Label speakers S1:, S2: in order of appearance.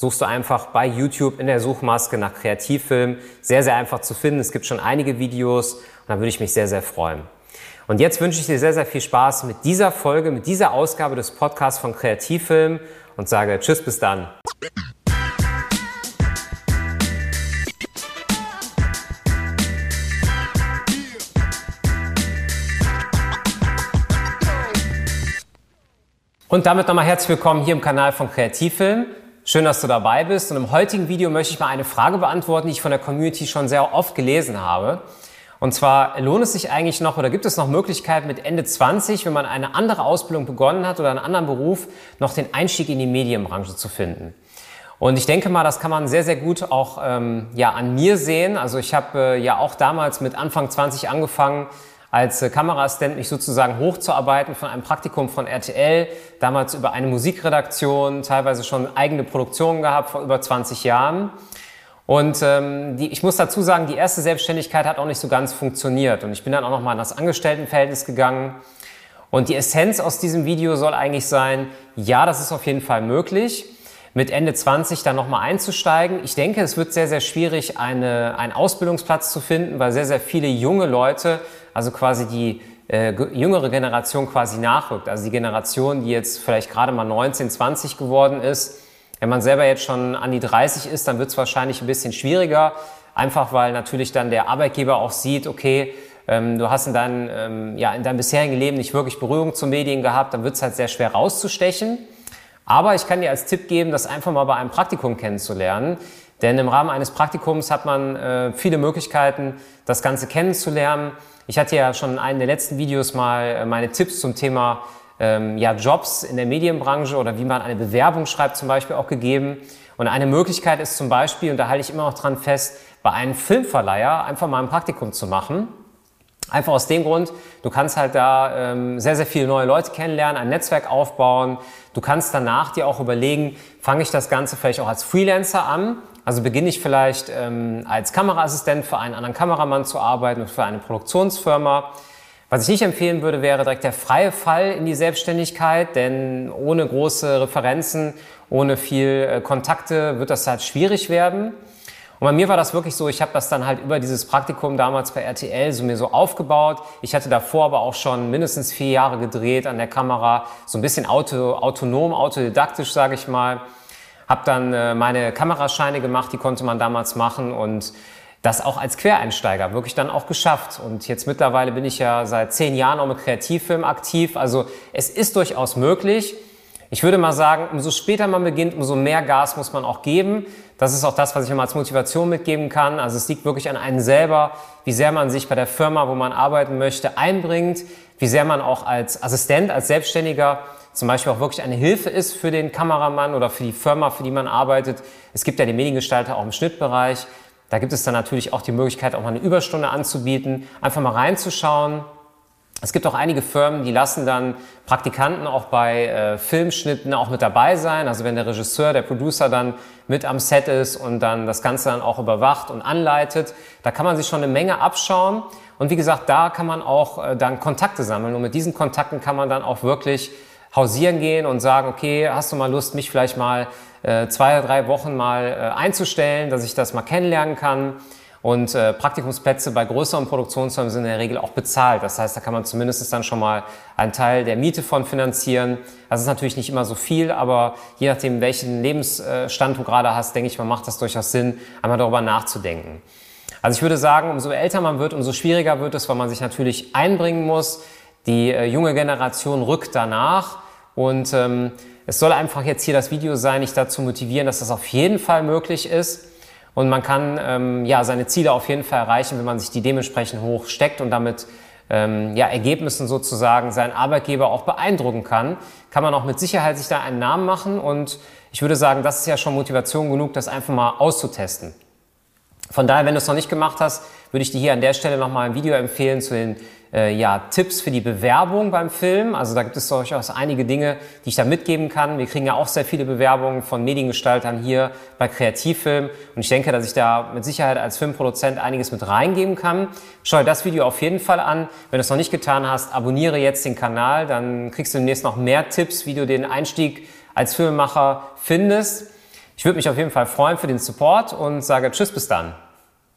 S1: suchst du einfach bei YouTube in der Suchmaske nach Kreativfilm. Sehr, sehr einfach zu finden. Es gibt schon einige Videos und da würde ich mich sehr, sehr freuen. Und jetzt wünsche ich dir sehr, sehr viel Spaß mit dieser Folge, mit dieser Ausgabe des Podcasts von Kreativfilm und sage Tschüss, bis dann. Und damit nochmal herzlich willkommen hier im Kanal von Kreativfilm. Schön, dass du dabei bist. Und im heutigen Video möchte ich mal eine Frage beantworten, die ich von der Community schon sehr oft gelesen habe. Und zwar, lohnt es sich eigentlich noch oder gibt es noch Möglichkeiten mit Ende 20, wenn man eine andere Ausbildung begonnen hat oder einen anderen Beruf, noch den Einstieg in die Medienbranche zu finden? Und ich denke mal, das kann man sehr, sehr gut auch ähm, ja, an mir sehen. Also ich habe äh, ja auch damals mit Anfang 20 angefangen, als äh, Kameraassistent mich sozusagen hochzuarbeiten von einem Praktikum von RTL, damals über eine Musikredaktion, teilweise schon eigene Produktionen gehabt vor über 20 Jahren. Und ähm, die, ich muss dazu sagen, die erste Selbstständigkeit hat auch nicht so ganz funktioniert. Und ich bin dann auch nochmal in das Angestelltenverhältnis gegangen. Und die Essenz aus diesem Video soll eigentlich sein, ja, das ist auf jeden Fall möglich mit Ende 20 dann nochmal einzusteigen. Ich denke, es wird sehr, sehr schwierig, eine, einen Ausbildungsplatz zu finden, weil sehr, sehr viele junge Leute, also quasi die äh, jüngere Generation quasi nachrückt. Also die Generation, die jetzt vielleicht gerade mal 19, 20 geworden ist. Wenn man selber jetzt schon an die 30 ist, dann wird es wahrscheinlich ein bisschen schwieriger. Einfach weil natürlich dann der Arbeitgeber auch sieht, okay, ähm, du hast in, dein, ähm, ja, in deinem bisherigen Leben nicht wirklich Berührung zu Medien gehabt, dann wird es halt sehr schwer rauszustechen. Aber ich kann dir als Tipp geben, das einfach mal bei einem Praktikum kennenzulernen. Denn im Rahmen eines Praktikums hat man äh, viele Möglichkeiten, das Ganze kennenzulernen. Ich hatte ja schon in einem der letzten Videos mal äh, meine Tipps zum Thema ähm, ja, Jobs in der Medienbranche oder wie man eine Bewerbung schreibt zum Beispiel auch gegeben. Und eine Möglichkeit ist zum Beispiel, und da halte ich immer noch dran fest, bei einem Filmverleiher einfach mal ein Praktikum zu machen. Einfach aus dem Grund, du kannst halt da ähm, sehr, sehr viele neue Leute kennenlernen, ein Netzwerk aufbauen. Du kannst danach dir auch überlegen, fange ich das Ganze vielleicht auch als Freelancer an? Also beginne ich vielleicht ähm, als Kameraassistent für einen anderen Kameramann zu arbeiten und für eine Produktionsfirma. Was ich nicht empfehlen würde, wäre direkt der freie Fall in die Selbstständigkeit, denn ohne große Referenzen, ohne viel äh, Kontakte wird das halt schwierig werden. Und bei mir war das wirklich so, ich habe das dann halt über dieses Praktikum damals bei RTL so mir so aufgebaut. Ich hatte davor aber auch schon mindestens vier Jahre gedreht an der Kamera, so ein bisschen auto, autonom, autodidaktisch, sage ich mal. Habe dann äh, meine Kamerascheine gemacht, die konnte man damals machen und das auch als Quereinsteiger wirklich dann auch geschafft. Und jetzt mittlerweile bin ich ja seit zehn Jahren auch mit Kreativfilm aktiv. Also es ist durchaus möglich. Ich würde mal sagen, umso später man beginnt, umso mehr Gas muss man auch geben. Das ist auch das, was ich immer als Motivation mitgeben kann. Also es liegt wirklich an einen selber, wie sehr man sich bei der Firma, wo man arbeiten möchte, einbringt, wie sehr man auch als Assistent, als Selbstständiger zum Beispiel auch wirklich eine Hilfe ist für den Kameramann oder für die Firma, für die man arbeitet. Es gibt ja die Mediengestalter auch im Schnittbereich. Da gibt es dann natürlich auch die Möglichkeit, auch mal eine Überstunde anzubieten, einfach mal reinzuschauen, es gibt auch einige Firmen, die lassen dann Praktikanten auch bei äh, Filmschnitten auch mit dabei sein. Also wenn der Regisseur, der Producer dann mit am Set ist und dann das Ganze dann auch überwacht und anleitet, da kann man sich schon eine Menge abschauen. Und wie gesagt, da kann man auch äh, dann Kontakte sammeln. Und mit diesen Kontakten kann man dann auch wirklich hausieren gehen und sagen, okay, hast du mal Lust, mich vielleicht mal äh, zwei oder drei Wochen mal äh, einzustellen, dass ich das mal kennenlernen kann. Und äh, Praktikumsplätze bei größeren Produktionsfirmen sind in der Regel auch bezahlt. Das heißt, da kann man zumindest dann schon mal einen Teil der Miete von finanzieren. Das ist natürlich nicht immer so viel, aber je nachdem, welchen Lebensstand du gerade hast, denke ich, man macht das durchaus Sinn, einmal darüber nachzudenken. Also ich würde sagen, umso älter man wird, umso schwieriger wird es, weil man sich natürlich einbringen muss. Die äh, junge Generation rückt danach und ähm, es soll einfach jetzt hier das Video sein, dich dazu motivieren, dass das auf jeden Fall möglich ist. Und man kann ähm, ja, seine Ziele auf jeden Fall erreichen, wenn man sich die dementsprechend hoch steckt und damit ähm, ja, Ergebnissen sozusagen seinen Arbeitgeber auch beeindrucken kann, kann man auch mit Sicherheit sich da einen Namen machen. Und ich würde sagen, das ist ja schon Motivation genug, das einfach mal auszutesten. Von daher, wenn du es noch nicht gemacht hast, würde ich dir hier an der Stelle nochmal ein Video empfehlen zu den äh, ja, Tipps für die Bewerbung beim Film. Also da gibt es durchaus einige Dinge, die ich da mitgeben kann. Wir kriegen ja auch sehr viele Bewerbungen von Mediengestaltern hier bei Kreativfilm. Und ich denke, dass ich da mit Sicherheit als Filmproduzent einiges mit reingeben kann. Schau dir das Video auf jeden Fall an. Wenn du es noch nicht getan hast, abonniere jetzt den Kanal. Dann kriegst du demnächst noch mehr Tipps, wie du den Einstieg als Filmemacher findest. Ich würde mich auf jeden Fall freuen für den Support und sage Tschüss bis dann.